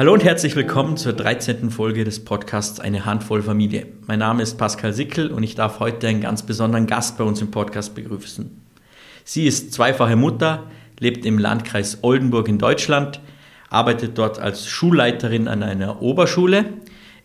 Hallo und herzlich willkommen zur 13. Folge des Podcasts Eine Handvoll Familie. Mein Name ist Pascal Sickel und ich darf heute einen ganz besonderen Gast bei uns im Podcast begrüßen. Sie ist zweifache Mutter, lebt im Landkreis Oldenburg in Deutschland, arbeitet dort als Schulleiterin an einer Oberschule,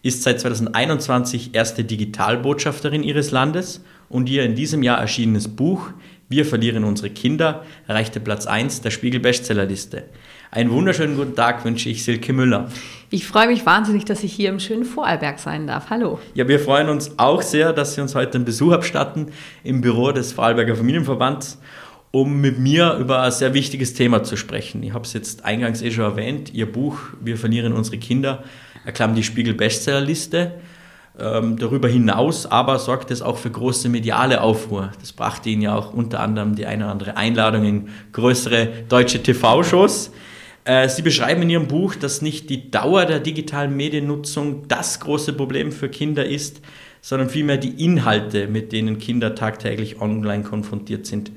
ist seit 2021 erste Digitalbotschafterin ihres Landes und ihr in diesem Jahr erschienenes Buch Wir verlieren unsere Kinder erreichte Platz 1 der Spiegel Bestsellerliste. Einen wunderschönen guten Tag wünsche ich Silke Müller. Ich freue mich wahnsinnig, dass ich hier im schönen Vorarlberg sein darf. Hallo. Ja, wir freuen uns auch sehr, dass Sie uns heute einen Besuch abstatten im Büro des Vorarlberger Familienverbands, um mit mir über ein sehr wichtiges Thema zu sprechen. Ich habe es jetzt eingangs eh schon erwähnt. Ihr Buch Wir verlieren unsere Kinder erklang die Spiegel Bestsellerliste. Ähm, darüber hinaus aber sorgt es auch für große mediale Aufruhr. Das brachte Ihnen ja auch unter anderem die eine oder andere Einladung in größere deutsche TV-Shows. Äh, Sie beschreiben in Ihrem Buch, dass nicht die Dauer der digitalen Mediennutzung das große Problem für Kinder ist, sondern vielmehr die Inhalte, mit denen Kinder tagtäglich online konfrontiert sind.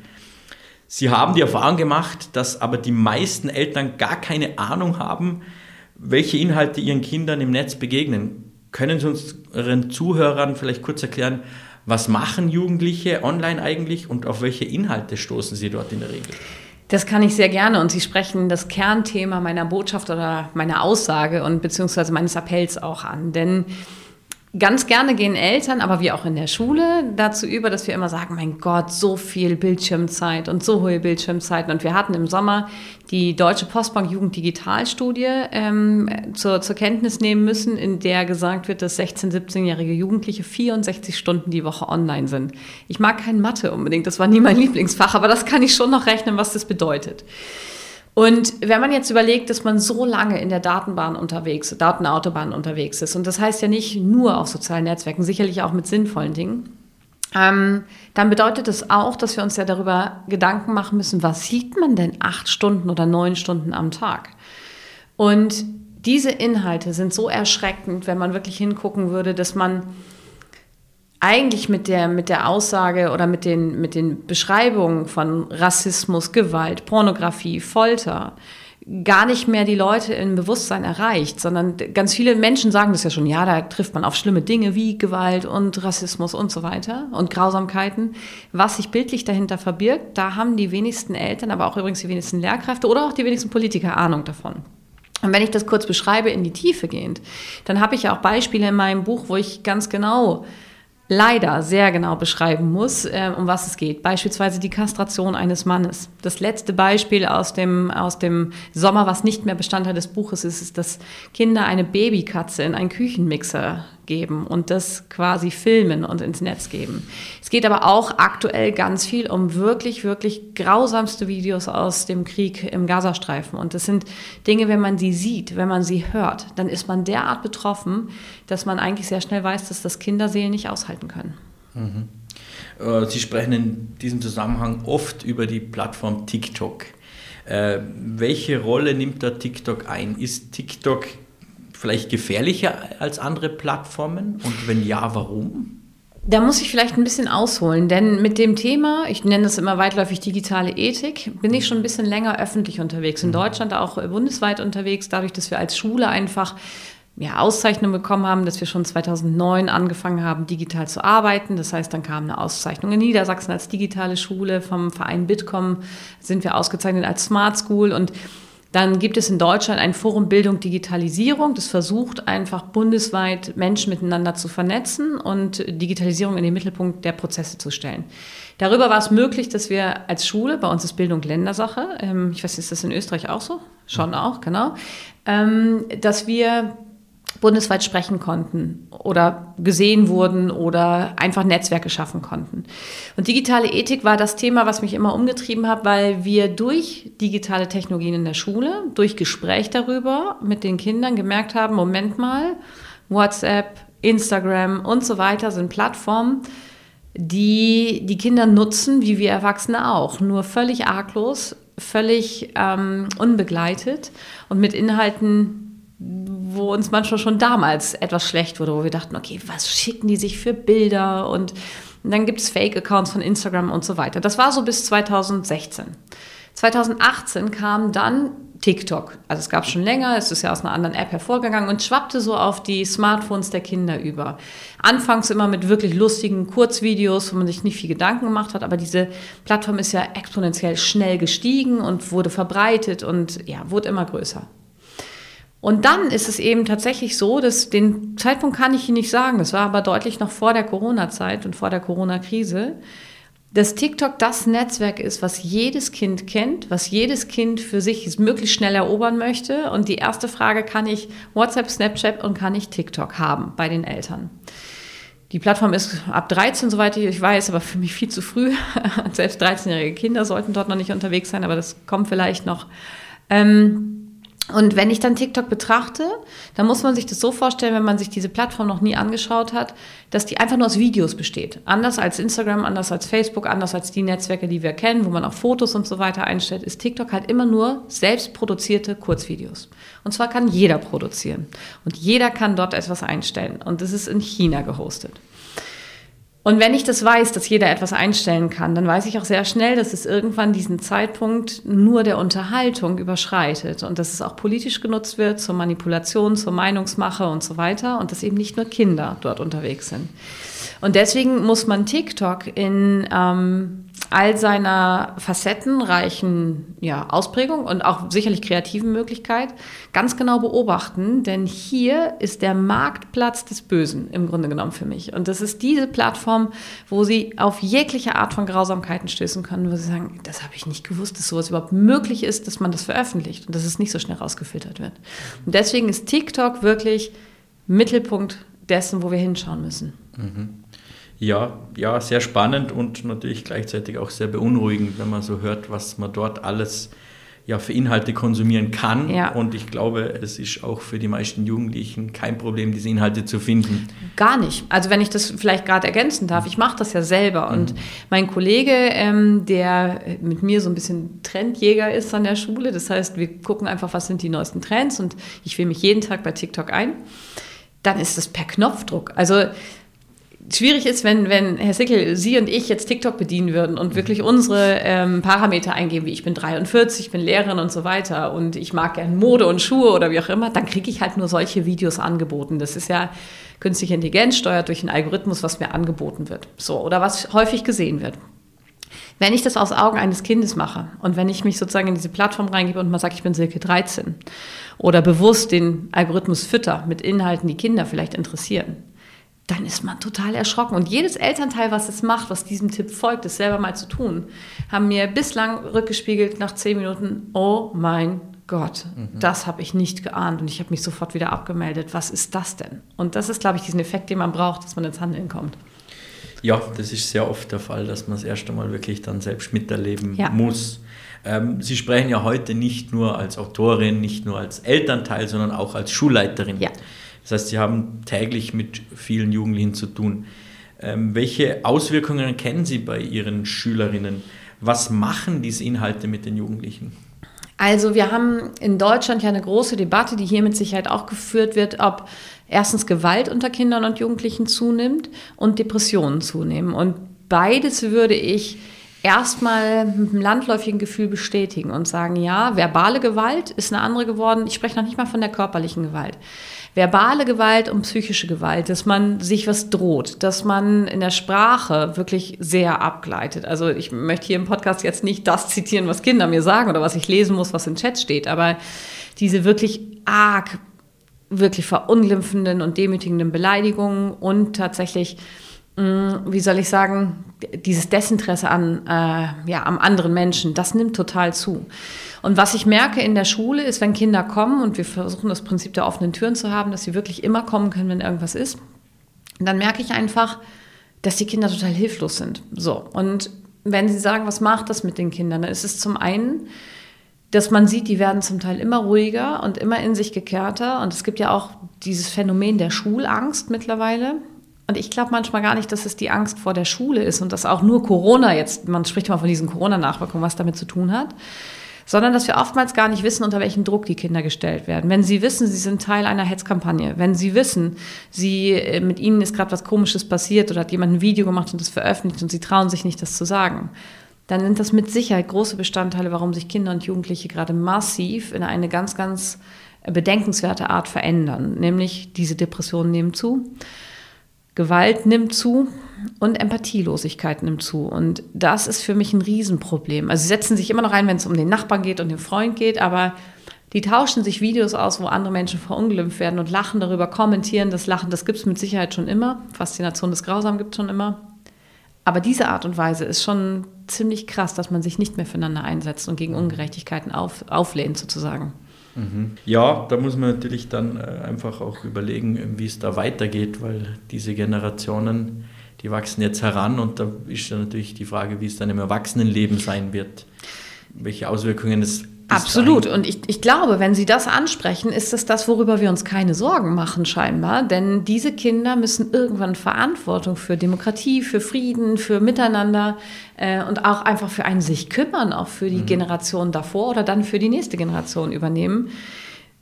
Sie haben die Erfahrung gemacht, dass aber die meisten Eltern gar keine Ahnung haben, welche Inhalte ihren Kindern im Netz begegnen. Können Sie uns Ihren Zuhörern vielleicht kurz erklären, was machen Jugendliche online eigentlich und auf welche Inhalte stoßen sie dort in der Regel? Das kann ich sehr gerne und Sie sprechen das Kernthema meiner Botschaft oder meiner Aussage und beziehungsweise meines Appells auch an. Denn Ganz gerne gehen Eltern, aber wie auch in der Schule, dazu über, dass wir immer sagen, mein Gott, so viel Bildschirmzeit und so hohe Bildschirmzeiten. Und wir hatten im Sommer die Deutsche Postbank Jugend Digitalstudie ähm, zur, zur Kenntnis nehmen müssen, in der gesagt wird, dass 16-, 17-jährige Jugendliche 64 Stunden die Woche online sind. Ich mag kein Mathe unbedingt, das war nie mein Lieblingsfach, aber das kann ich schon noch rechnen, was das bedeutet. Und wenn man jetzt überlegt, dass man so lange in der Datenbahn unterwegs, Datenautobahn unterwegs ist, und das heißt ja nicht nur auf sozialen Netzwerken, sicherlich auch mit sinnvollen Dingen, ähm, dann bedeutet das auch, dass wir uns ja darüber Gedanken machen müssen, was sieht man denn acht Stunden oder neun Stunden am Tag? Und diese Inhalte sind so erschreckend, wenn man wirklich hingucken würde, dass man eigentlich mit der, mit der Aussage oder mit den, mit den Beschreibungen von Rassismus, Gewalt, Pornografie, Folter gar nicht mehr die Leute im Bewusstsein erreicht, sondern ganz viele Menschen sagen das ja schon, ja, da trifft man auf schlimme Dinge wie Gewalt und Rassismus und so weiter und Grausamkeiten. Was sich bildlich dahinter verbirgt, da haben die wenigsten Eltern, aber auch übrigens die wenigsten Lehrkräfte oder auch die wenigsten Politiker Ahnung davon. Und wenn ich das kurz beschreibe, in die Tiefe gehend, dann habe ich ja auch Beispiele in meinem Buch, wo ich ganz genau leider sehr genau beschreiben muss, äh, um was es geht. Beispielsweise die Kastration eines Mannes. Das letzte Beispiel aus dem, aus dem Sommer, was nicht mehr Bestandteil des Buches ist, ist, dass Kinder eine Babykatze in einen Küchenmixer geben und das quasi filmen und ins Netz geben. Es geht aber auch aktuell ganz viel um wirklich, wirklich grausamste Videos aus dem Krieg im Gazastreifen. Und das sind Dinge, wenn man sie sieht, wenn man sie hört, dann ist man derart betroffen, dass man eigentlich sehr schnell weiß, dass das Kinderseelen nicht aushalten können. Mhm. Äh, sie sprechen in diesem Zusammenhang oft über die Plattform TikTok. Äh, welche Rolle nimmt da TikTok ein? Ist TikTok vielleicht gefährlicher als andere Plattformen? Und wenn ja, warum? Da muss ich vielleicht ein bisschen ausholen, denn mit dem Thema, ich nenne das immer weitläufig digitale Ethik, bin ich schon ein bisschen länger öffentlich unterwegs. In mhm. Deutschland auch bundesweit unterwegs, dadurch, dass wir als Schule einfach ja, Auszeichnung bekommen haben, dass wir schon 2009 angefangen haben, digital zu arbeiten. Das heißt, dann kam eine Auszeichnung in Niedersachsen als digitale Schule. Vom Verein Bitkom sind wir ausgezeichnet als Smart School und dann gibt es in Deutschland ein Forum Bildung Digitalisierung, das versucht einfach bundesweit Menschen miteinander zu vernetzen und Digitalisierung in den Mittelpunkt der Prozesse zu stellen. Darüber war es möglich, dass wir als Schule, bei uns ist Bildung Ländersache, ähm, ich weiß ist das in Österreich auch so? Schon auch, genau, ähm, dass wir bundesweit sprechen konnten oder gesehen wurden oder einfach Netzwerke schaffen konnten. Und digitale Ethik war das Thema, was mich immer umgetrieben hat, weil wir durch digitale Technologien in der Schule, durch Gespräch darüber mit den Kindern gemerkt haben, Moment mal, WhatsApp, Instagram und so weiter sind Plattformen, die die Kinder nutzen, wie wir Erwachsene auch, nur völlig arglos, völlig ähm, unbegleitet und mit Inhalten, wo uns manchmal schon damals etwas schlecht wurde, wo wir dachten, okay, was schicken die sich für Bilder und dann gibt es Fake-Accounts von Instagram und so weiter. Das war so bis 2016. 2018 kam dann TikTok. Also es gab schon länger, es ist ja aus einer anderen App hervorgegangen und schwappte so auf die Smartphones der Kinder über. Anfangs immer mit wirklich lustigen Kurzvideos, wo man sich nicht viel Gedanken gemacht hat, aber diese Plattform ist ja exponentiell schnell gestiegen und wurde verbreitet und ja, wurde immer größer. Und dann ist es eben tatsächlich so, dass den Zeitpunkt kann ich Ihnen nicht sagen, das war aber deutlich noch vor der Corona-Zeit und vor der Corona-Krise, dass TikTok das Netzwerk ist, was jedes Kind kennt, was jedes Kind für sich möglichst schnell erobern möchte. Und die erste Frage, kann ich WhatsApp, Snapchat und kann ich TikTok haben bei den Eltern? Die Plattform ist ab 13, soweit ich weiß, aber für mich viel zu früh. Selbst 13-jährige Kinder sollten dort noch nicht unterwegs sein, aber das kommt vielleicht noch. Ähm, und wenn ich dann TikTok betrachte, dann muss man sich das so vorstellen, wenn man sich diese Plattform noch nie angeschaut hat, dass die einfach nur aus Videos besteht. Anders als Instagram, anders als Facebook, anders als die Netzwerke, die wir kennen, wo man auch Fotos und so weiter einstellt, ist TikTok halt immer nur selbstproduzierte Kurzvideos. Und zwar kann jeder produzieren. Und jeder kann dort etwas einstellen. Und das ist in China gehostet. Und wenn ich das weiß, dass jeder etwas einstellen kann, dann weiß ich auch sehr schnell, dass es irgendwann diesen Zeitpunkt nur der Unterhaltung überschreitet und dass es auch politisch genutzt wird zur Manipulation, zur Meinungsmache und so weiter und dass eben nicht nur Kinder dort unterwegs sind. Und deswegen muss man TikTok in ähm, all seiner facettenreichen ja, Ausprägung und auch sicherlich kreativen Möglichkeit ganz genau beobachten, denn hier ist der Marktplatz des Bösen im Grunde genommen für mich. Und das ist diese Plattform, wo Sie auf jegliche Art von Grausamkeiten stößen können, wo Sie sagen, das habe ich nicht gewusst, dass sowas überhaupt möglich ist, dass man das veröffentlicht und dass es nicht so schnell rausgefiltert wird. Und deswegen ist TikTok wirklich Mittelpunkt dessen, wo wir hinschauen müssen. Mhm. Ja, ja, sehr spannend und natürlich gleichzeitig auch sehr beunruhigend, wenn man so hört, was man dort alles ja, für Inhalte konsumieren kann. Ja. Und ich glaube, es ist auch für die meisten Jugendlichen kein Problem, diese Inhalte zu finden. Gar nicht. Also wenn ich das vielleicht gerade ergänzen darf, ich mache das ja selber. Und mhm. mein Kollege, ähm, der mit mir so ein bisschen Trendjäger ist an der Schule, das heißt, wir gucken einfach, was sind die neuesten Trends und ich wähle mich jeden Tag bei TikTok ein, dann ist das per Knopfdruck. Also schwierig ist, wenn, wenn Herr Sickel, Sie und ich jetzt TikTok bedienen würden und wirklich unsere ähm, Parameter eingeben, wie ich bin 43, ich bin Lehrerin und so weiter und ich mag gerne Mode und Schuhe oder wie auch immer, dann kriege ich halt nur solche Videos angeboten. Das ist ja künstliche Intelligenz steuert durch einen Algorithmus, was mir angeboten wird. So, oder was häufig gesehen wird. Wenn ich das aus Augen eines Kindes mache und wenn ich mich sozusagen in diese Plattform reingebe und mal sage, ich bin Silke 13 oder bewusst den Algorithmus fütter mit Inhalten, die Kinder vielleicht interessieren, dann ist man total erschrocken. Und jedes Elternteil, was es macht, was diesem Tipp folgt, es selber mal zu tun, haben mir bislang rückgespiegelt nach zehn Minuten, oh mein Gott, mhm. das habe ich nicht geahnt und ich habe mich sofort wieder abgemeldet. Was ist das denn? Und das ist, glaube ich, diesen Effekt, den man braucht, dass man ins Handeln kommt. Ja, das ist sehr oft der Fall, dass man es erst einmal wirklich dann selbst miterleben ja. muss. Ähm, Sie sprechen ja heute nicht nur als Autorin, nicht nur als Elternteil, sondern auch als Schulleiterin. Ja. Das heißt, Sie haben täglich mit vielen Jugendlichen zu tun. Ähm, welche Auswirkungen kennen Sie bei Ihren Schülerinnen? Was machen diese Inhalte mit den Jugendlichen? Also wir haben in Deutschland ja eine große Debatte, die hier mit Sicherheit auch geführt wird, ob erstens Gewalt unter Kindern und Jugendlichen zunimmt und Depressionen zunehmen. Und beides würde ich erstmal mit einem landläufigen Gefühl bestätigen und sagen, ja, verbale Gewalt ist eine andere geworden. Ich spreche noch nicht mal von der körperlichen Gewalt verbale Gewalt und psychische Gewalt, dass man sich was droht, dass man in der Sprache wirklich sehr abgleitet. Also ich möchte hier im Podcast jetzt nicht das zitieren, was Kinder mir sagen oder was ich lesen muss, was im Chat steht, aber diese wirklich arg, wirklich verunglimpfenden und demütigenden Beleidigungen und tatsächlich mm, wie soll ich sagen, dieses Desinteresse an, äh, ja, am anderen Menschen, das nimmt total zu. Und was ich merke in der Schule ist, wenn Kinder kommen und wir versuchen das Prinzip der offenen Türen zu haben, dass sie wirklich immer kommen können, wenn irgendwas ist, dann merke ich einfach, dass die Kinder total hilflos sind. So. Und wenn Sie sagen, was macht das mit den Kindern, dann ist es zum einen, dass man sieht, die werden zum Teil immer ruhiger und immer in sich gekehrter. Und es gibt ja auch dieses Phänomen der Schulangst mittlerweile. Und ich glaube manchmal gar nicht, dass es die Angst vor der Schule ist und dass auch nur Corona jetzt, man spricht mal von diesen Corona-Nachwirkungen, was damit zu tun hat, sondern dass wir oftmals gar nicht wissen, unter welchem Druck die Kinder gestellt werden. Wenn sie wissen, sie sind Teil einer Hetzkampagne, wenn sie wissen, sie, äh, mit ihnen ist gerade was Komisches passiert oder hat jemand ein Video gemacht und das veröffentlicht und sie trauen sich nicht, das zu sagen, dann sind das mit Sicherheit große Bestandteile, warum sich Kinder und Jugendliche gerade massiv in eine ganz, ganz bedenkenswerte Art verändern. Nämlich diese Depressionen nehmen zu, Gewalt nimmt zu und Empathielosigkeit nimmt zu. Und das ist für mich ein Riesenproblem. Also sie setzen sich immer noch ein, wenn es um den Nachbarn geht und den Freund geht, aber die tauschen sich Videos aus, wo andere Menschen verunglimpft werden und lachen darüber, kommentieren das Lachen. Das gibt es mit Sicherheit schon immer. Faszination des Grausamen gibt es schon immer. Aber diese Art und Weise ist schon ziemlich krass, dass man sich nicht mehr füreinander einsetzt und gegen Ungerechtigkeiten auf, auflehnt sozusagen. Mhm. Ja, da muss man natürlich dann äh, einfach auch überlegen, wie es da weitergeht, weil diese Generationen, die wachsen jetzt heran und da ist dann natürlich die Frage, wie es dann im Erwachsenenleben sein wird, welche Auswirkungen es Absolut. Und ich, ich glaube, wenn Sie das ansprechen, ist es das, worüber wir uns keine Sorgen machen, scheinbar. Denn diese Kinder müssen irgendwann Verantwortung für Demokratie, für Frieden, für Miteinander äh, und auch einfach für ein sich kümmern, auch für die mhm. Generation davor oder dann für die nächste Generation übernehmen.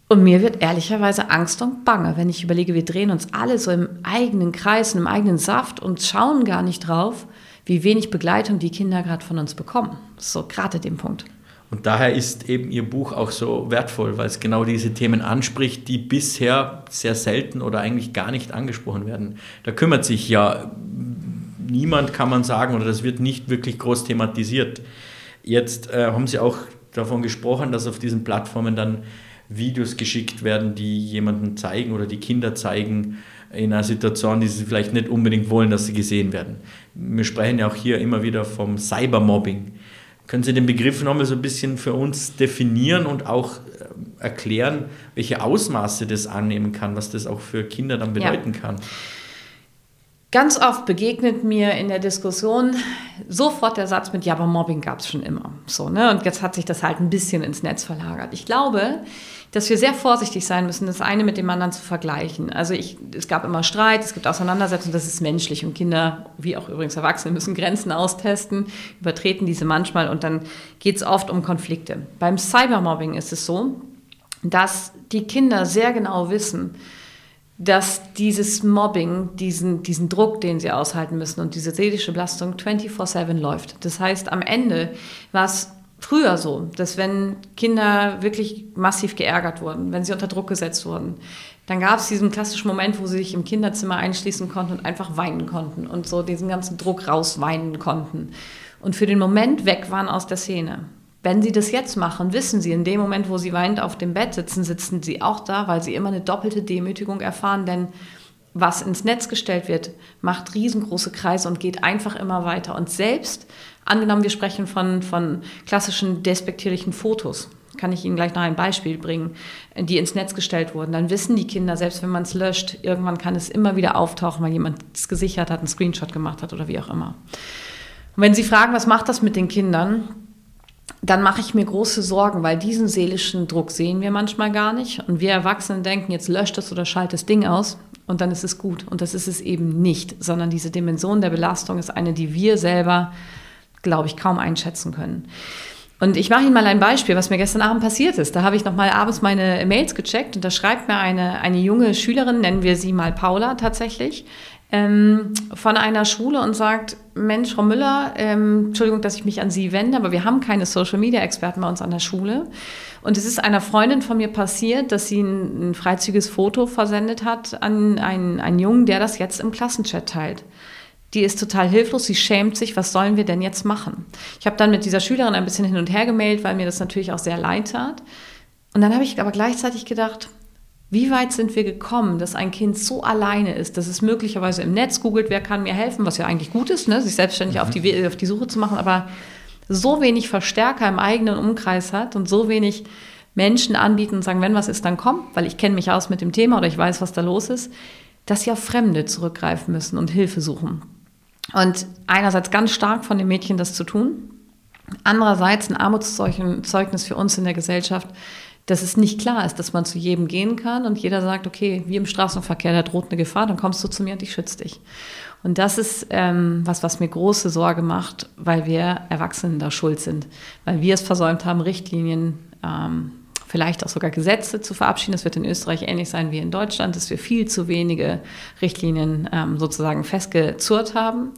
Und mir wird ehrlicherweise Angst und Bange, wenn ich überlege, wir drehen uns alle so im eigenen Kreis, im eigenen Saft und schauen gar nicht drauf, wie wenig Begleitung die Kinder gerade von uns bekommen. So gerade dem Punkt. Und daher ist eben Ihr Buch auch so wertvoll, weil es genau diese Themen anspricht, die bisher sehr selten oder eigentlich gar nicht angesprochen werden. Da kümmert sich ja niemand, kann man sagen, oder das wird nicht wirklich groß thematisiert. Jetzt äh, haben Sie auch davon gesprochen, dass auf diesen Plattformen dann Videos geschickt werden, die jemanden zeigen oder die Kinder zeigen in einer Situation, die sie vielleicht nicht unbedingt wollen, dass sie gesehen werden. Wir sprechen ja auch hier immer wieder vom Cybermobbing. Können Sie den Begriff nochmal so ein bisschen für uns definieren und auch äh, erklären, welche Ausmaße das annehmen kann, was das auch für Kinder dann bedeuten ja. kann? Ganz oft begegnet mir in der Diskussion sofort der Satz mit, ja, aber Mobbing gab es schon immer. So, ne? Und jetzt hat sich das halt ein bisschen ins Netz verlagert. Ich glaube, dass wir sehr vorsichtig sein müssen, das eine mit dem anderen zu vergleichen. Also ich, es gab immer Streit, es gibt Auseinandersetzungen, das ist menschlich und Kinder, wie auch übrigens Erwachsene, müssen Grenzen austesten, übertreten diese manchmal und dann geht es oft um Konflikte. Beim Cybermobbing ist es so, dass die Kinder sehr genau wissen, dass dieses Mobbing, diesen, diesen Druck, den sie aushalten müssen und diese seelische Belastung 24-7 läuft. Das heißt, am Ende war es früher so, dass wenn Kinder wirklich massiv geärgert wurden, wenn sie unter Druck gesetzt wurden, dann gab es diesen klassischen Moment, wo sie sich im Kinderzimmer einschließen konnten und einfach weinen konnten und so diesen ganzen Druck rausweinen konnten und für den Moment weg waren aus der Szene. Wenn sie das jetzt machen, wissen sie, in dem Moment, wo sie weinend auf dem Bett sitzen, sitzen sie auch da, weil sie immer eine doppelte Demütigung erfahren, denn was ins Netz gestellt wird, macht riesengroße Kreise und geht einfach immer weiter. Und selbst Angenommen, wir sprechen von, von klassischen despektierlichen Fotos. Kann ich Ihnen gleich noch ein Beispiel bringen, die ins Netz gestellt wurden. Dann wissen die Kinder, selbst wenn man es löscht, irgendwann kann es immer wieder auftauchen, weil jemand es gesichert hat, einen Screenshot gemacht hat oder wie auch immer. Und wenn Sie fragen, was macht das mit den Kindern, dann mache ich mir große Sorgen, weil diesen seelischen Druck sehen wir manchmal gar nicht. Und wir Erwachsenen denken, jetzt löscht es oder schaltet das Ding aus und dann ist es gut. Und das ist es eben nicht, sondern diese Dimension der Belastung ist eine, die wir selber glaube ich, kaum einschätzen können. Und ich mache Ihnen mal ein Beispiel, was mir gestern Abend passiert ist. Da habe ich noch mal abends meine Mails gecheckt und da schreibt mir eine, eine junge Schülerin, nennen wir sie mal Paula tatsächlich, ähm, von einer Schule und sagt, Mensch, Frau Müller, ähm, Entschuldigung, dass ich mich an Sie wende, aber wir haben keine Social-Media-Experten bei uns an der Schule. Und es ist einer Freundin von mir passiert, dass sie ein, ein freizügiges Foto versendet hat an einen, einen Jungen, der das jetzt im Klassenchat teilt die ist total hilflos, sie schämt sich, was sollen wir denn jetzt machen? Ich habe dann mit dieser Schülerin ein bisschen hin und her gemailt, weil mir das natürlich auch sehr leid tat. Und dann habe ich aber gleichzeitig gedacht, wie weit sind wir gekommen, dass ein Kind so alleine ist, dass es möglicherweise im Netz googelt, wer kann mir helfen, was ja eigentlich gut ist, ne? sich selbstständig mhm. auf, die, auf die Suche zu machen, aber so wenig Verstärker im eigenen Umkreis hat und so wenig Menschen anbieten und sagen, wenn was ist, dann komm, weil ich kenne mich aus mit dem Thema oder ich weiß, was da los ist, dass sie auf Fremde zurückgreifen müssen und Hilfe suchen. Und einerseits ganz stark von dem Mädchen das zu tun, andererseits ein Armutszeugnis für uns in der Gesellschaft, dass es nicht klar ist, dass man zu jedem gehen kann und jeder sagt, okay, wie im Straßenverkehr, da droht eine Gefahr, dann kommst du zu mir und ich schütze dich. Und das ist ähm, was, was mir große Sorge macht, weil wir Erwachsenen da schuld sind, weil wir es versäumt haben, Richtlinien, ähm, vielleicht auch sogar Gesetze zu verabschieden. Das wird in Österreich ähnlich sein wie in Deutschland, dass wir viel zu wenige Richtlinien ähm, sozusagen festgezurrt haben.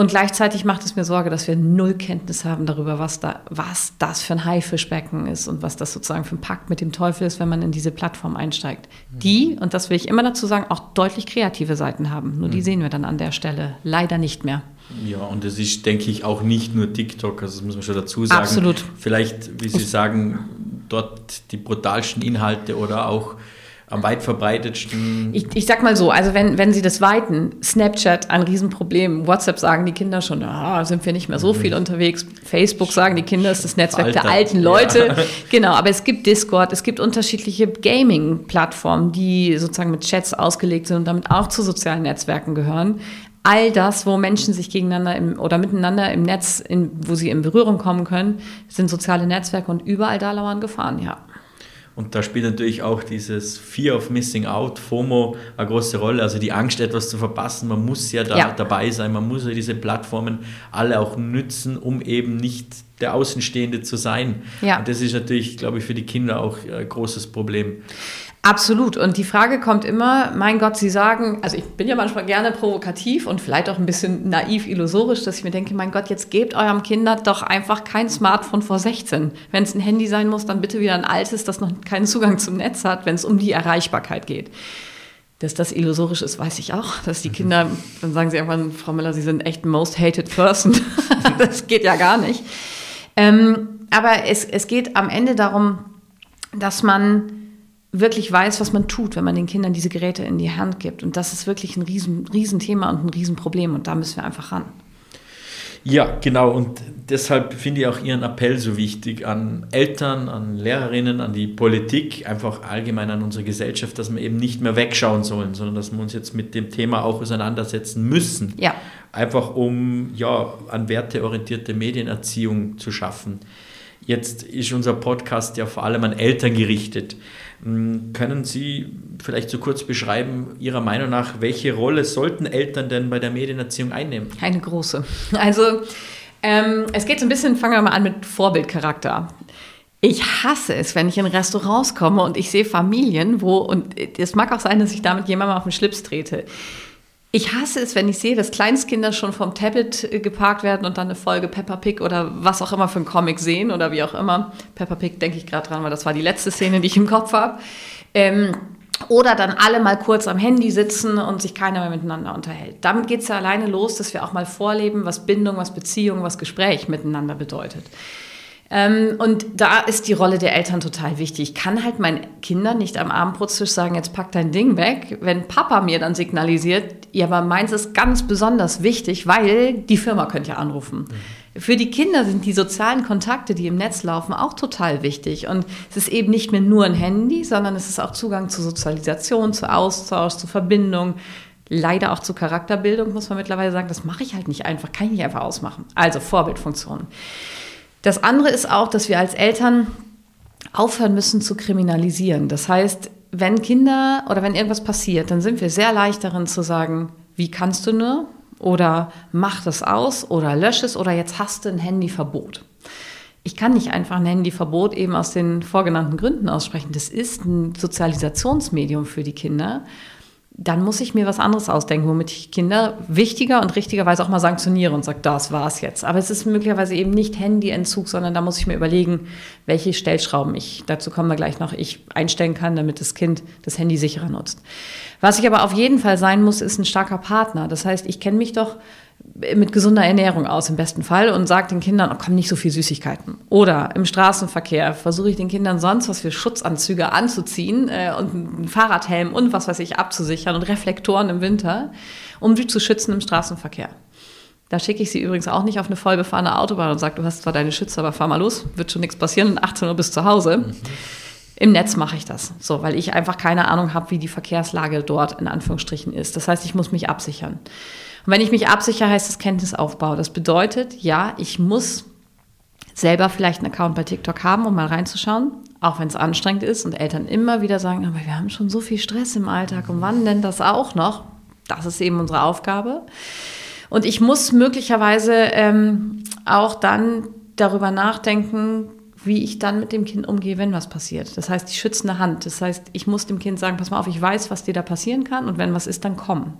Und gleichzeitig macht es mir Sorge, dass wir null Kenntnis haben darüber, was, da, was das für ein Haifischbecken ist und was das sozusagen für ein Pakt mit dem Teufel ist, wenn man in diese Plattform einsteigt. Die, und das will ich immer dazu sagen, auch deutlich kreative Seiten haben. Nur die mhm. sehen wir dann an der Stelle leider nicht mehr. Ja, und es ist, denke ich, auch nicht nur TikTok, also das muss man schon dazu sagen. Absolut. Vielleicht, wie Sie sagen, dort die brutalsten Inhalte oder auch am weit verbreitetsten? Ich, ich sag mal so, also wenn, wenn Sie das weiten, Snapchat ein Riesenproblem, WhatsApp sagen die Kinder schon, ah, sind wir nicht mehr so mhm. viel unterwegs, Facebook sagen die Kinder, ist das Netzwerk Alter. der alten Leute. Ja. Genau, aber es gibt Discord, es gibt unterschiedliche Gaming-Plattformen, die sozusagen mit Chats ausgelegt sind und damit auch zu sozialen Netzwerken gehören all das, wo Menschen sich gegeneinander im, oder miteinander im Netz, in, wo sie in Berührung kommen können, sind soziale Netzwerke und überall da lauern Gefahren, ja. Und da spielt natürlich auch dieses Fear of Missing Out, FOMO, eine große Rolle. Also die Angst, etwas zu verpassen. Man muss ja da ja. dabei sein, man muss ja diese Plattformen alle auch nützen, um eben nicht der Außenstehende zu sein. Ja. Und das ist natürlich, glaube ich, für die Kinder auch ein großes Problem. Absolut. Und die Frage kommt immer, mein Gott, Sie sagen, also ich bin ja manchmal gerne provokativ und vielleicht auch ein bisschen naiv, illusorisch, dass ich mir denke, mein Gott, jetzt gebt eurem Kinder doch einfach kein Smartphone vor 16. Wenn es ein Handy sein muss, dann bitte wieder ein altes, das noch keinen Zugang zum Netz hat, wenn es um die Erreichbarkeit geht. Dass das illusorisch ist, weiß ich auch. Dass die. Kinder, dann sagen sie irgendwann, Frau Müller, Sie sind echt most hated person. das geht ja gar nicht. Ähm, aber es, es geht am Ende darum, dass man wirklich weiß, was man tut, wenn man den Kindern diese Geräte in die Hand gibt. Und das ist wirklich ein riesen, Riesenthema und ein Riesenproblem. Und da müssen wir einfach ran. Ja, genau. Und deshalb finde ich auch Ihren Appell so wichtig an Eltern, an Lehrerinnen, an die Politik, einfach allgemein an unsere Gesellschaft, dass wir eben nicht mehr wegschauen sollen, sondern dass wir uns jetzt mit dem Thema auch auseinandersetzen müssen. Ja. Einfach um ja, an werteorientierte Medienerziehung zu schaffen. Jetzt ist unser Podcast ja vor allem an Eltern gerichtet. Hm, können Sie vielleicht so kurz beschreiben, Ihrer Meinung nach, welche Rolle sollten Eltern denn bei der Medienerziehung einnehmen? Eine große. Also ähm, es geht so ein bisschen, fangen wir mal an mit Vorbildcharakter. Ich hasse es, wenn ich in Restaurants komme und ich sehe Familien, wo, und es mag auch sein, dass ich damit jemandem auf den Schlips trete. Ich hasse es, wenn ich sehe, dass Kleinstkinder schon vom Tablet äh, geparkt werden und dann eine Folge Peppa Pig oder was auch immer für ein Comic sehen oder wie auch immer. Peppa Pig denke ich gerade dran, weil das war die letzte Szene, die ich im Kopf habe. Ähm, oder dann alle mal kurz am Handy sitzen und sich keiner mehr miteinander unterhält. Damit geht es ja alleine los, dass wir auch mal vorleben, was Bindung, was Beziehung, was Gespräch miteinander bedeutet. Ähm, und da ist die Rolle der Eltern total wichtig. Ich kann halt meinen Kindern nicht am Abendbrotstisch sagen, jetzt pack dein Ding weg, wenn Papa mir dann signalisiert, ja, aber meins ist ganz besonders wichtig, weil die Firma könnte ja anrufen. Mhm. Für die Kinder sind die sozialen Kontakte, die im Netz laufen, auch total wichtig. Und es ist eben nicht mehr nur ein Handy, sondern es ist auch Zugang zu Sozialisation, zu Austausch, zu Verbindung, leider auch zu Charakterbildung, muss man mittlerweile sagen. Das mache ich halt nicht einfach, kann ich nicht einfach ausmachen. Also Vorbildfunktionen. Das andere ist auch, dass wir als Eltern aufhören müssen zu kriminalisieren. Das heißt, wenn Kinder oder wenn irgendwas passiert, dann sind wir sehr leicht darin zu sagen, wie kannst du nur? Oder mach das aus oder lösch es oder jetzt hast du ein Handyverbot. Ich kann nicht einfach ein Handyverbot eben aus den vorgenannten Gründen aussprechen. Das ist ein Sozialisationsmedium für die Kinder dann muss ich mir was anderes ausdenken, womit ich Kinder wichtiger und richtigerweise auch mal sanktioniere und sage, das war's jetzt. Aber es ist möglicherweise eben nicht Handyentzug, sondern da muss ich mir überlegen, welche Stellschrauben ich, dazu kommen wir gleich noch, ich einstellen kann, damit das Kind das Handy sicherer nutzt. Was ich aber auf jeden Fall sein muss, ist ein starker Partner. Das heißt, ich kenne mich doch mit gesunder Ernährung aus im besten Fall und sage den Kindern, oh, komm, nicht so viel Süßigkeiten. Oder im Straßenverkehr versuche ich den Kindern sonst was für Schutzanzüge anzuziehen äh, und einen Fahrradhelm und was weiß ich abzusichern und Reflektoren im Winter, um sie zu schützen im Straßenverkehr. Da schicke ich sie übrigens auch nicht auf eine vollbefahrene Autobahn und sage, du hast zwar deine Schütze, aber fahr mal los, wird schon nichts passieren, 18 Uhr bis zu Hause. Mhm. Im Netz mache ich das, so, weil ich einfach keine Ahnung habe, wie die Verkehrslage dort in Anführungsstrichen ist. Das heißt, ich muss mich absichern. Und wenn ich mich absichere, heißt das Kenntnisaufbau. Das bedeutet, ja, ich muss selber vielleicht einen Account bei TikTok haben, um mal reinzuschauen. auch wenn es anstrengend ist und Eltern immer wieder sagen, aber wir haben schon so viel Stress im Alltag und wann denn das auch noch? Das ist eben unsere Aufgabe. Und ich muss möglicherweise ähm, auch dann darüber nachdenken, wie ich dann mit dem Kind umgehe, wenn was passiert. Das heißt, die schützende Hand. Das heißt, ich muss dem Kind sagen, pass mal auf, ich weiß, was dir da passieren kann und wenn was ist, dann komm.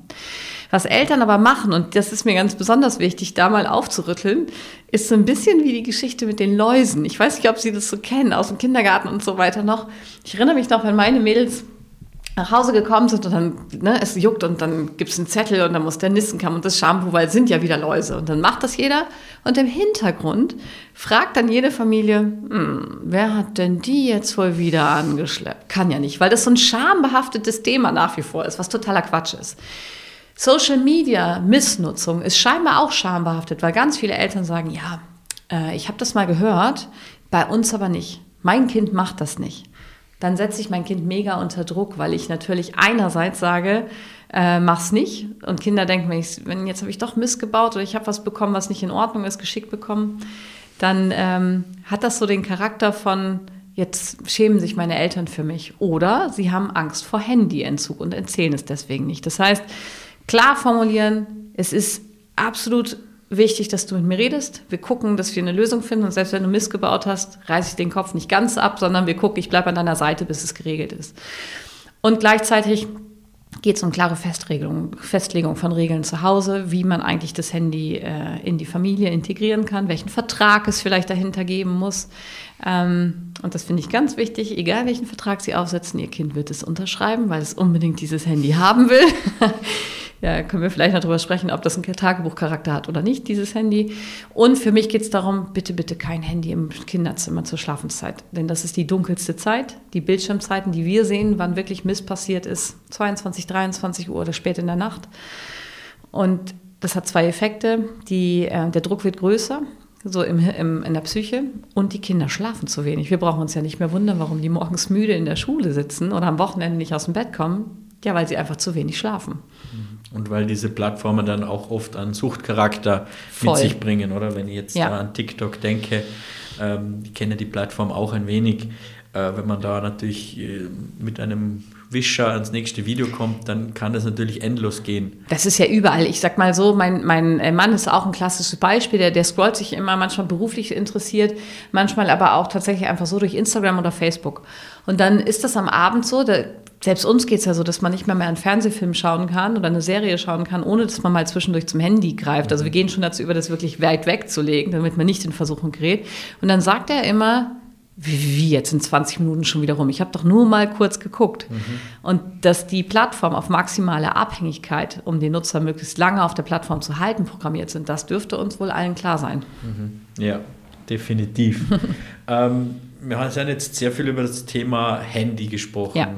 Was Eltern aber machen, und das ist mir ganz besonders wichtig, da mal aufzurütteln, ist so ein bisschen wie die Geschichte mit den Läusen. Ich weiß nicht, ob Sie das so kennen, aus dem Kindergarten und so weiter noch. Ich erinnere mich noch, wenn meine Mädels nach Hause gekommen sind und dann, ne, es juckt und dann gibt es einen Zettel und dann muss der Nissenkamm und das Shampoo, weil es sind ja wieder Läuse. Und dann macht das jeder. Und im Hintergrund fragt dann jede Familie, hm, wer hat denn die jetzt wohl wieder angeschleppt? Kann ja nicht, weil das so ein schambehaftetes Thema nach wie vor ist, was totaler Quatsch ist. Social Media Missnutzung ist scheinbar auch schambehaftet, weil ganz viele Eltern sagen, ja, äh, ich habe das mal gehört, bei uns aber nicht. Mein Kind macht das nicht dann setze ich mein Kind mega unter Druck, weil ich natürlich einerseits sage, äh, mach's nicht. Und Kinder denken, wenn, wenn jetzt habe ich doch missgebaut oder ich habe was bekommen, was nicht in Ordnung ist, geschickt bekommen, dann ähm, hat das so den Charakter von, jetzt schämen sich meine Eltern für mich. Oder sie haben Angst vor Handyentzug und erzählen es deswegen nicht. Das heißt, klar formulieren, es ist absolut wichtig, dass du mit mir redest. Wir gucken, dass wir eine Lösung finden. Und selbst wenn du missgebaut hast, reiße ich den Kopf nicht ganz ab, sondern wir gucken, ich bleibe an deiner Seite, bis es geregelt ist. Und gleichzeitig geht es um klare Festregelung, Festlegung von Regeln zu Hause, wie man eigentlich das Handy äh, in die Familie integrieren kann, welchen Vertrag es vielleicht dahinter geben muss. Ähm, und das finde ich ganz wichtig, egal welchen Vertrag Sie aufsetzen, Ihr Kind wird es unterschreiben, weil es unbedingt dieses Handy haben will. Ja, können wir vielleicht noch darüber sprechen, ob das einen Tagebuchcharakter hat oder nicht, dieses Handy. Und für mich geht es darum, bitte, bitte kein Handy im Kinderzimmer zur Schlafenszeit. Denn das ist die dunkelste Zeit. Die Bildschirmzeiten, die wir sehen, wann wirklich Mist passiert ist, 22, 23 Uhr oder spät in der Nacht. Und das hat zwei Effekte. Die, äh, der Druck wird größer, so im, im, in der Psyche, und die Kinder schlafen zu wenig. Wir brauchen uns ja nicht mehr wundern, warum die morgens müde in der Schule sitzen oder am Wochenende nicht aus dem Bett kommen. Ja, weil sie einfach zu wenig schlafen. Mhm. Und weil diese Plattformen dann auch oft einen Suchtcharakter Voll. mit sich bringen, oder? Wenn ich jetzt ja. an TikTok denke, ähm, ich kenne die Plattform auch ein wenig. Äh, wenn man da natürlich äh, mit einem Wischer ans nächste Video kommt, dann kann das natürlich endlos gehen. Das ist ja überall. Ich sag mal so, mein, mein äh, Mann ist auch ein klassisches Beispiel, der, der scrollt sich immer manchmal beruflich interessiert, manchmal aber auch tatsächlich einfach so durch Instagram oder Facebook. Und dann ist das am Abend so, da selbst uns geht es ja so, dass man nicht mehr, mehr einen Fernsehfilm schauen kann oder eine Serie schauen kann, ohne dass man mal zwischendurch zum Handy greift. Also wir gehen schon dazu über, das wirklich weit wegzulegen, damit man nicht in Versuchung gerät. Und dann sagt er immer, wie, jetzt in 20 Minuten schon wieder rum? Ich habe doch nur mal kurz geguckt. Mhm. Und dass die Plattform auf maximale Abhängigkeit, um den Nutzer möglichst lange auf der Plattform zu halten, programmiert sind, das dürfte uns wohl allen klar sein. Mhm. Ja, definitiv. ähm, wir haben jetzt sehr viel über das Thema Handy gesprochen. Ja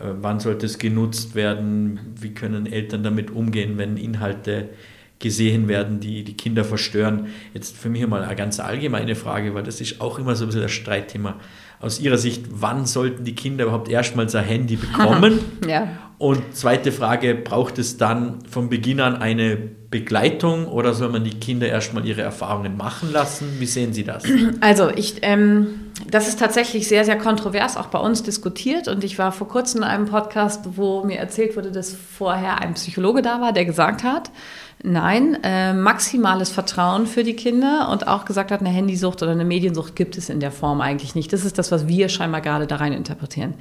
wann sollte es genutzt werden, wie können Eltern damit umgehen, wenn Inhalte gesehen werden, die die Kinder verstören. Jetzt für mich mal eine ganz allgemeine Frage, weil das ist auch immer so ein bisschen das Streitthema. Aus Ihrer Sicht, wann sollten die Kinder überhaupt erstmals ein Handy bekommen? ja. Und zweite Frage, braucht es dann von Beginn an eine Begleitung oder soll man die Kinder erstmal ihre Erfahrungen machen lassen? Wie sehen Sie das? Also ich, ähm, das ist tatsächlich sehr, sehr kontrovers auch bei uns diskutiert und ich war vor kurzem in einem Podcast, wo mir erzählt wurde, dass vorher ein Psychologe da war, der gesagt hat, Nein, äh, maximales Vertrauen für die Kinder und auch gesagt hat, eine Handysucht oder eine Mediensucht gibt es in der Form eigentlich nicht. Das ist das, was wir scheinbar gerade da rein interpretieren.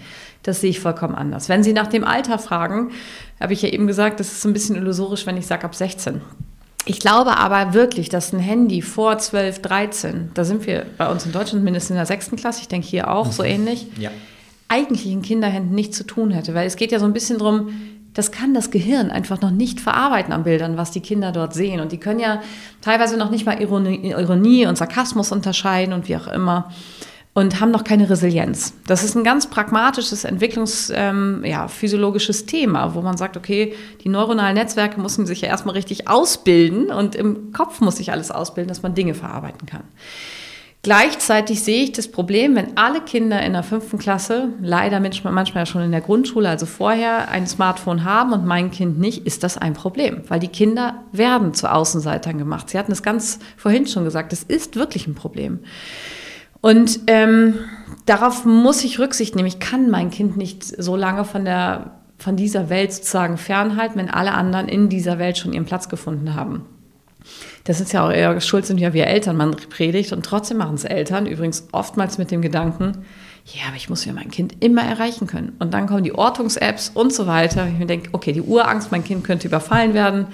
Das sehe ich vollkommen anders. Wenn Sie nach dem Alter fragen, habe ich ja eben gesagt, das ist ein bisschen illusorisch, wenn ich sage ab 16. Ich glaube aber wirklich, dass ein Handy vor 12, 13, da sind wir bei uns in Deutschland mindestens in der sechsten Klasse, ich denke hier auch so mhm. ähnlich, ja. eigentlich in Kinderhänden nichts zu tun hätte. Weil es geht ja so ein bisschen darum, das kann das Gehirn einfach noch nicht verarbeiten an Bildern, was die Kinder dort sehen. Und die können ja teilweise noch nicht mal Ironie, Ironie und Sarkasmus unterscheiden und wie auch immer und haben noch keine Resilienz. Das ist ein ganz pragmatisches entwicklungsphysiologisches ähm, ja, Thema, wo man sagt, okay, die neuronalen Netzwerke müssen sich ja erstmal richtig ausbilden und im Kopf muss sich alles ausbilden, dass man Dinge verarbeiten kann. Gleichzeitig sehe ich das Problem, wenn alle Kinder in der fünften Klasse, leider manchmal schon in der Grundschule, also vorher, ein Smartphone haben und mein Kind nicht, ist das ein Problem, weil die Kinder werden zu Außenseitern gemacht. Sie hatten es ganz vorhin schon gesagt, es ist wirklich ein Problem. Und ähm, darauf muss ich Rücksicht nehmen. Ich kann mein Kind nicht so lange von, der, von dieser Welt sozusagen fernhalten, wenn alle anderen in dieser Welt schon ihren Platz gefunden haben. Das ist ja auch eher schuld sind ja wir Eltern, man predigt und trotzdem machen es Eltern, übrigens oftmals mit dem Gedanken, ja, aber ich muss ja mein Kind immer erreichen können. Und dann kommen die Ortungs-Apps und so weiter. Ich denke, okay, die Urangst, mein Kind könnte überfallen werden.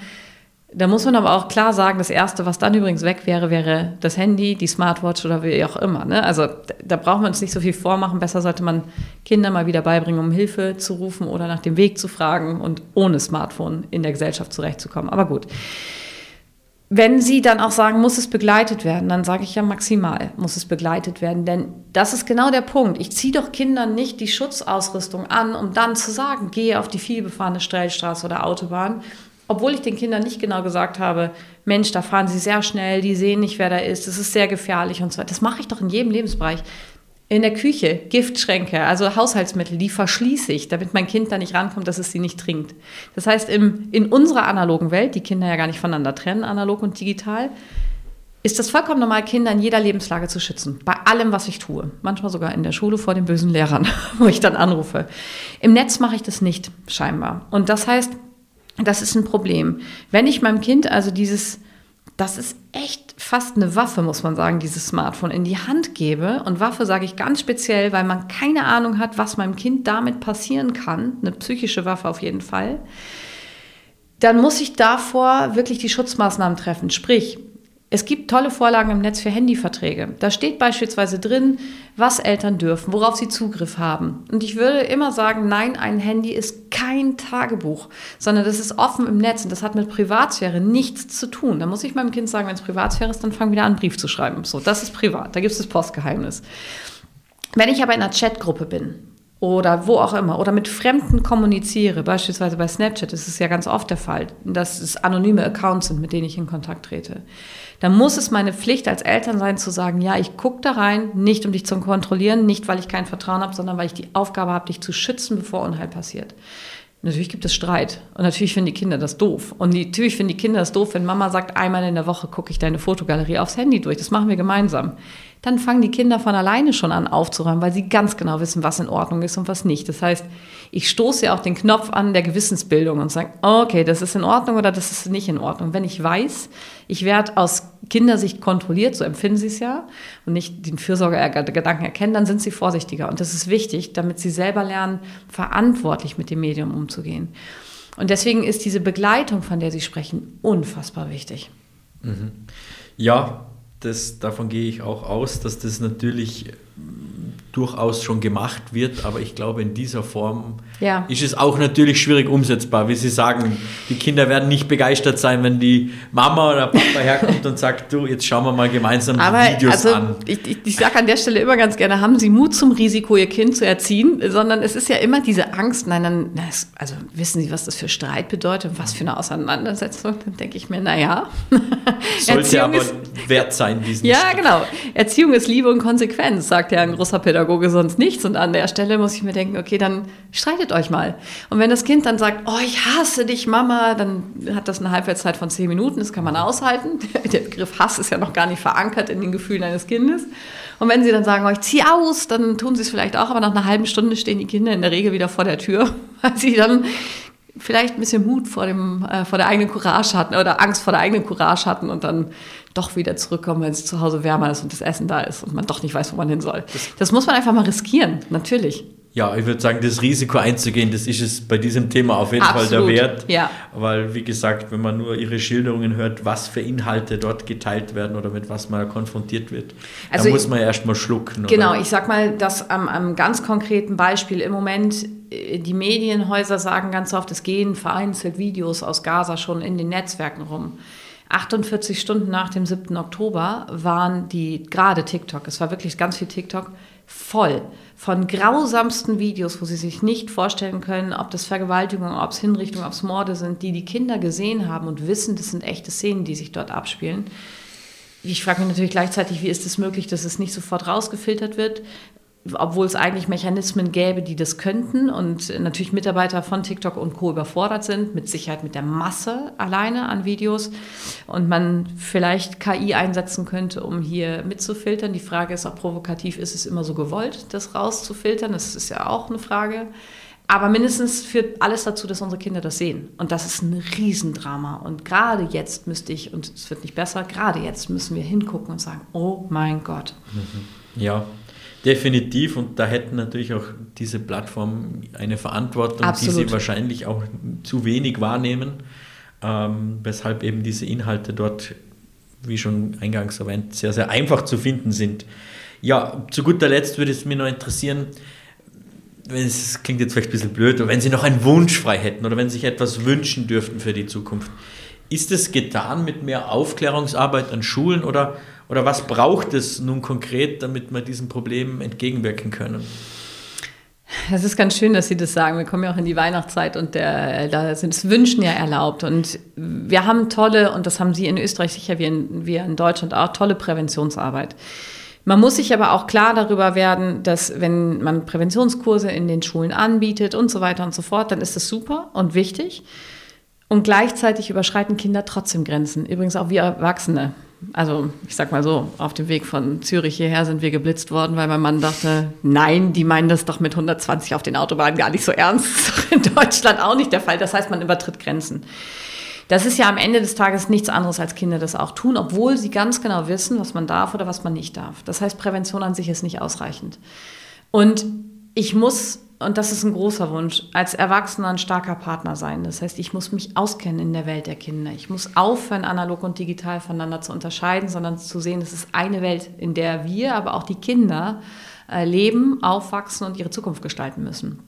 Da muss man aber auch klar sagen, das Erste, was dann übrigens weg wäre, wäre das Handy, die Smartwatch oder wie auch immer. Ne? Also da braucht man uns nicht so viel vormachen. Besser sollte man Kinder mal wieder beibringen, um Hilfe zu rufen oder nach dem Weg zu fragen und ohne Smartphone in der Gesellschaft zurechtzukommen. Aber gut. Wenn Sie dann auch sagen, muss es begleitet werden, dann sage ich ja maximal, muss es begleitet werden. Denn das ist genau der Punkt. Ich ziehe doch Kindern nicht die Schutzausrüstung an, um dann zu sagen, gehe auf die vielbefahrene Stellstraße oder Autobahn. Obwohl ich den Kindern nicht genau gesagt habe, Mensch, da fahren sie sehr schnell, die sehen nicht, wer da ist, es ist sehr gefährlich und so weiter. Das mache ich doch in jedem Lebensbereich. In der Küche, Giftschränke, also Haushaltsmittel, die verschließe ich, damit mein Kind da nicht rankommt, dass es sie nicht trinkt. Das heißt, im, in unserer analogen Welt, die Kinder ja gar nicht voneinander trennen, analog und digital, ist das vollkommen normal, Kinder in jeder Lebenslage zu schützen. Bei allem, was ich tue. Manchmal sogar in der Schule vor den bösen Lehrern, wo ich dann anrufe. Im Netz mache ich das nicht, scheinbar. Und das heißt, das ist ein Problem. Wenn ich meinem Kind also dieses das ist echt fast eine Waffe, muss man sagen, dieses Smartphone in die Hand gebe. Und Waffe sage ich ganz speziell, weil man keine Ahnung hat, was meinem Kind damit passieren kann. Eine psychische Waffe auf jeden Fall. Dann muss ich davor wirklich die Schutzmaßnahmen treffen. Sprich, es gibt tolle Vorlagen im Netz für Handyverträge. Da steht beispielsweise drin, was Eltern dürfen, worauf sie Zugriff haben. Und ich würde immer sagen, nein, ein Handy ist kein Tagebuch, sondern das ist offen im Netz und das hat mit Privatsphäre nichts zu tun. Da muss ich meinem Kind sagen, wenn es Privatsphäre ist, dann fang wieder an, einen Brief zu schreiben. So, das ist privat, da gibt es das Postgeheimnis. Wenn ich aber in einer Chatgruppe bin oder wo auch immer oder mit Fremden kommuniziere, beispielsweise bei Snapchat ist es ja ganz oft der Fall, dass es anonyme Accounts sind, mit denen ich in Kontakt trete dann muss es meine Pflicht als Eltern sein zu sagen, ja, ich gucke da rein, nicht um dich zu kontrollieren, nicht weil ich kein Vertrauen habe, sondern weil ich die Aufgabe habe, dich zu schützen, bevor Unheil passiert. Natürlich gibt es Streit und natürlich finden die Kinder das doof. Und natürlich finden die Kinder das doof, wenn Mama sagt, einmal in der Woche gucke ich deine Fotogalerie aufs Handy durch. Das machen wir gemeinsam dann fangen die Kinder von alleine schon an aufzuräumen, weil sie ganz genau wissen, was in Ordnung ist und was nicht. Das heißt, ich stoße ja auch den Knopf an der Gewissensbildung und sage, okay, das ist in Ordnung oder das ist nicht in Ordnung. Wenn ich weiß, ich werde aus Kindersicht kontrolliert, so empfinden sie es ja, und nicht den Fürsorgegedanken erkennen, dann sind sie vorsichtiger. Und das ist wichtig, damit sie selber lernen, verantwortlich mit dem Medium umzugehen. Und deswegen ist diese Begleitung, von der Sie sprechen, unfassbar wichtig. Mhm. Ja, das, davon gehe ich auch aus, dass das natürlich durchaus schon gemacht wird, aber ich glaube, in dieser Form ja. ist es auch natürlich schwierig umsetzbar. Wie Sie sagen, die Kinder werden nicht begeistert sein, wenn die Mama oder Papa herkommt und sagt, du, jetzt schauen wir mal gemeinsam aber die Videos also, an. Ich, ich, ich sage an der Stelle immer ganz gerne, haben Sie Mut zum Risiko, Ihr Kind zu erziehen, sondern es ist ja immer diese Angst, nein, dann, also wissen Sie, was das für Streit bedeutet, was für eine Auseinandersetzung, dann denke ich mir, naja. Sollte aber ist, wert sein, diesen Ja, Streit. genau. Erziehung ist Liebe und Konsequenz, sagt ja ein großer Pädagoge. Pädagoge sonst nichts. Und an der Stelle muss ich mir denken, okay, dann streitet euch mal. Und wenn das Kind dann sagt, oh, ich hasse dich, Mama, dann hat das eine Halbwertszeit von zehn Minuten, das kann man aushalten. Der Begriff Hass ist ja noch gar nicht verankert in den Gefühlen eines Kindes. Und wenn sie dann sagen, oh, ich ziehe aus, dann tun sie es vielleicht auch, aber nach einer halben Stunde stehen die Kinder in der Regel wieder vor der Tür, weil sie dann vielleicht ein bisschen Mut vor, dem, äh, vor der eigenen Courage hatten oder Angst vor der eigenen Courage hatten und dann doch wieder zurückkommen, wenn es zu Hause wärmer ist und das Essen da ist und man doch nicht weiß, wo man hin soll. Das, muss man einfach mal riskieren, natürlich. Ja, ich würde sagen, das Risiko einzugehen, das ist es bei diesem Thema auf jeden Absolut. Fall der Wert. Ja. Weil, wie gesagt, wenn man nur ihre Schilderungen hört, was für Inhalte dort geteilt werden oder mit was man konfrontiert wird, also da muss man ja erstmal schlucken. Genau, oder? ich sag mal, dass am, am ganz konkreten Beispiel im Moment äh, die Medienhäuser sagen ganz oft, es gehen vereinzelt Videos aus Gaza schon in den Netzwerken rum. 48 Stunden nach dem 7. Oktober waren die, gerade TikTok, es war wirklich ganz viel TikTok, voll von grausamsten Videos, wo sie sich nicht vorstellen können, ob das Vergewaltigung, ob es Hinrichtung, ob es Morde sind, die die Kinder gesehen haben und wissen, das sind echte Szenen, die sich dort abspielen. Ich frage mich natürlich gleichzeitig, wie ist es möglich, dass es nicht sofort rausgefiltert wird? Obwohl es eigentlich Mechanismen gäbe, die das könnten und natürlich Mitarbeiter von TikTok und Co. überfordert sind, mit Sicherheit mit der Masse alleine an Videos und man vielleicht KI einsetzen könnte, um hier mitzufiltern. Die Frage ist auch provokativ, ist es immer so gewollt, das rauszufiltern? Das ist ja auch eine Frage. Aber mindestens führt alles dazu, dass unsere Kinder das sehen. Und das ist ein Riesendrama. Und gerade jetzt müsste ich, und es wird nicht besser, gerade jetzt müssen wir hingucken und sagen, oh mein Gott. Ja, definitiv. Und da hätten natürlich auch diese Plattformen eine Verantwortung, Absolut. die sie wahrscheinlich auch zu wenig wahrnehmen, ähm, weshalb eben diese Inhalte dort, wie schon eingangs erwähnt, sehr, sehr einfach zu finden sind. Ja, zu guter Letzt würde es mir noch interessieren, es klingt jetzt vielleicht ein bisschen blöd, aber wenn Sie noch einen Wunsch frei hätten oder wenn Sie sich etwas wünschen dürften für die Zukunft, ist es getan mit mehr Aufklärungsarbeit an Schulen oder, oder was braucht es nun konkret, damit wir diesen Problemen entgegenwirken können? Es ist ganz schön, dass Sie das sagen. Wir kommen ja auch in die Weihnachtszeit und der, da sind es Wünschen ja erlaubt. Und wir haben tolle, und das haben Sie in Österreich sicher, wie in, wir in Deutschland auch, tolle Präventionsarbeit. Man muss sich aber auch klar darüber werden, dass wenn man Präventionskurse in den Schulen anbietet und so weiter und so fort, dann ist das super und wichtig. Und gleichzeitig überschreiten Kinder trotzdem Grenzen. Übrigens auch wir Erwachsene. Also ich sag mal so, auf dem Weg von Zürich hierher sind wir geblitzt worden, weil mein Mann dachte, nein, die meinen das doch mit 120 auf den Autobahnen gar nicht so ernst. Das ist doch in Deutschland auch nicht der Fall. Das heißt, man übertritt Grenzen. Das ist ja am Ende des Tages nichts anderes, als Kinder das auch tun, obwohl sie ganz genau wissen, was man darf oder was man nicht darf. Das heißt, Prävention an sich ist nicht ausreichend. Und ich muss, und das ist ein großer Wunsch, als Erwachsener ein starker Partner sein. Das heißt, ich muss mich auskennen in der Welt der Kinder. Ich muss aufhören, analog und digital voneinander zu unterscheiden, sondern zu sehen, es ist eine Welt, in der wir, aber auch die Kinder äh, leben, aufwachsen und ihre Zukunft gestalten müssen.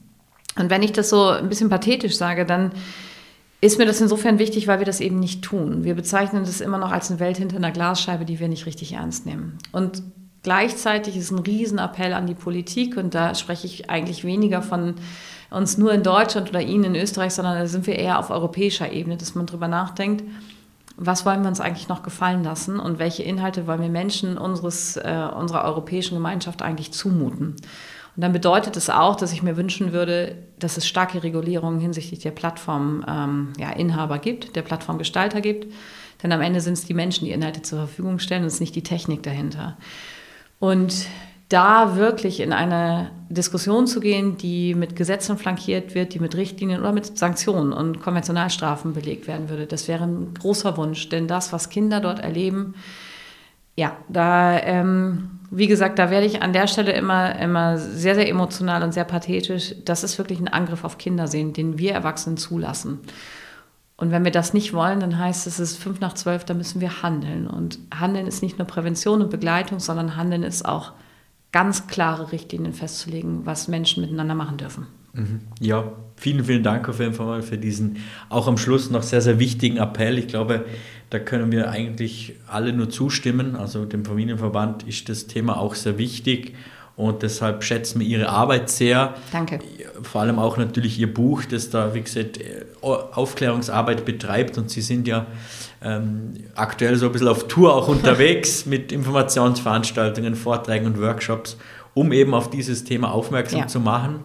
Und wenn ich das so ein bisschen pathetisch sage, dann ist mir das insofern wichtig, weil wir das eben nicht tun. Wir bezeichnen das immer noch als eine Welt hinter einer Glasscheibe, die wir nicht richtig ernst nehmen. Und gleichzeitig ist ein Riesenappell an die Politik, und da spreche ich eigentlich weniger von uns nur in Deutschland oder Ihnen in Österreich, sondern da sind wir eher auf europäischer Ebene, dass man darüber nachdenkt, was wollen wir uns eigentlich noch gefallen lassen und welche Inhalte wollen wir Menschen unseres, äh, unserer europäischen Gemeinschaft eigentlich zumuten. Und dann bedeutet es auch, dass ich mir wünschen würde, dass es starke Regulierungen hinsichtlich der Plattforminhaber ähm, ja, gibt, der Plattformgestalter gibt. Denn am Ende sind es die Menschen, die Inhalte zur Verfügung stellen und es ist nicht die Technik dahinter. Und da wirklich in eine Diskussion zu gehen, die mit Gesetzen flankiert wird, die mit Richtlinien oder mit Sanktionen und Konventionalstrafen belegt werden würde, das wäre ein großer Wunsch. Denn das, was Kinder dort erleben, ja, da ähm, wie gesagt, da werde ich an der Stelle immer, immer sehr, sehr emotional und sehr pathetisch. Das ist wirklich ein Angriff auf Kinder sehen, den wir Erwachsenen zulassen. Und wenn wir das nicht wollen, dann heißt es, es ist fünf nach zwölf, da müssen wir handeln. Und Handeln ist nicht nur Prävention und Begleitung, sondern Handeln ist auch ganz klare Richtlinien festzulegen, was Menschen miteinander machen dürfen. Mhm. Ja, vielen, vielen Dank auf jeden Fall für diesen auch am Schluss noch sehr, sehr wichtigen Appell. Ich glaube, da können wir eigentlich alle nur zustimmen. Also dem Familienverband ist das Thema auch sehr wichtig und deshalb schätzen wir Ihre Arbeit sehr. Danke. Vor allem auch natürlich Ihr Buch, das da, wie gesagt, Aufklärungsarbeit betreibt und Sie sind ja ähm, aktuell so ein bisschen auf Tour auch unterwegs mit Informationsveranstaltungen, Vorträgen und Workshops, um eben auf dieses Thema aufmerksam ja. zu machen.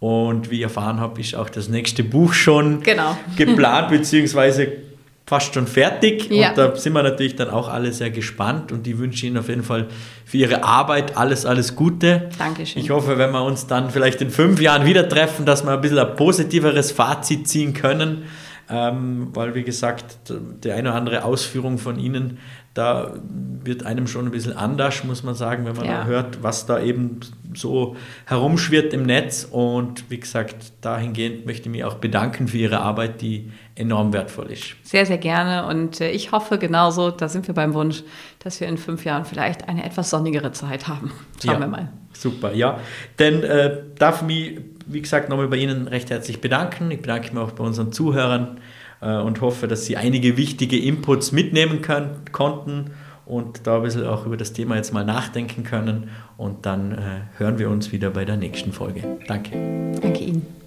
Und wie ich erfahren habe, ist auch das nächste Buch schon genau. geplant, beziehungsweise fast schon fertig. Ja. Und da sind wir natürlich dann auch alle sehr gespannt und ich wünsche Ihnen auf jeden Fall für Ihre Arbeit alles, alles Gute. Dankeschön. Ich hoffe, wenn wir uns dann vielleicht in fünf Jahren wieder treffen, dass wir ein bisschen ein positiveres Fazit ziehen können. Ähm, weil, wie gesagt, die eine oder andere Ausführung von Ihnen da wird einem schon ein bisschen anders, muss man sagen, wenn man ja. hört, was da eben so herumschwirrt im Netz. Und wie gesagt, dahingehend möchte ich mich auch bedanken für Ihre Arbeit, die enorm wertvoll ist. Sehr, sehr gerne. Und äh, ich hoffe genauso, da sind wir beim Wunsch, dass wir in fünf Jahren vielleicht eine etwas sonnigere Zeit haben. Schauen ja, wir mal. Super, ja. Denn äh, darf mich, wie gesagt, nochmal bei Ihnen recht herzlich bedanken. Ich bedanke mich auch bei unseren Zuhörern äh, und hoffe, dass Sie einige wichtige Inputs mitnehmen können, konnten und da ein bisschen auch über das Thema jetzt mal nachdenken können. Und dann äh, hören wir uns wieder bei der nächsten Folge. Danke. Danke Ihnen.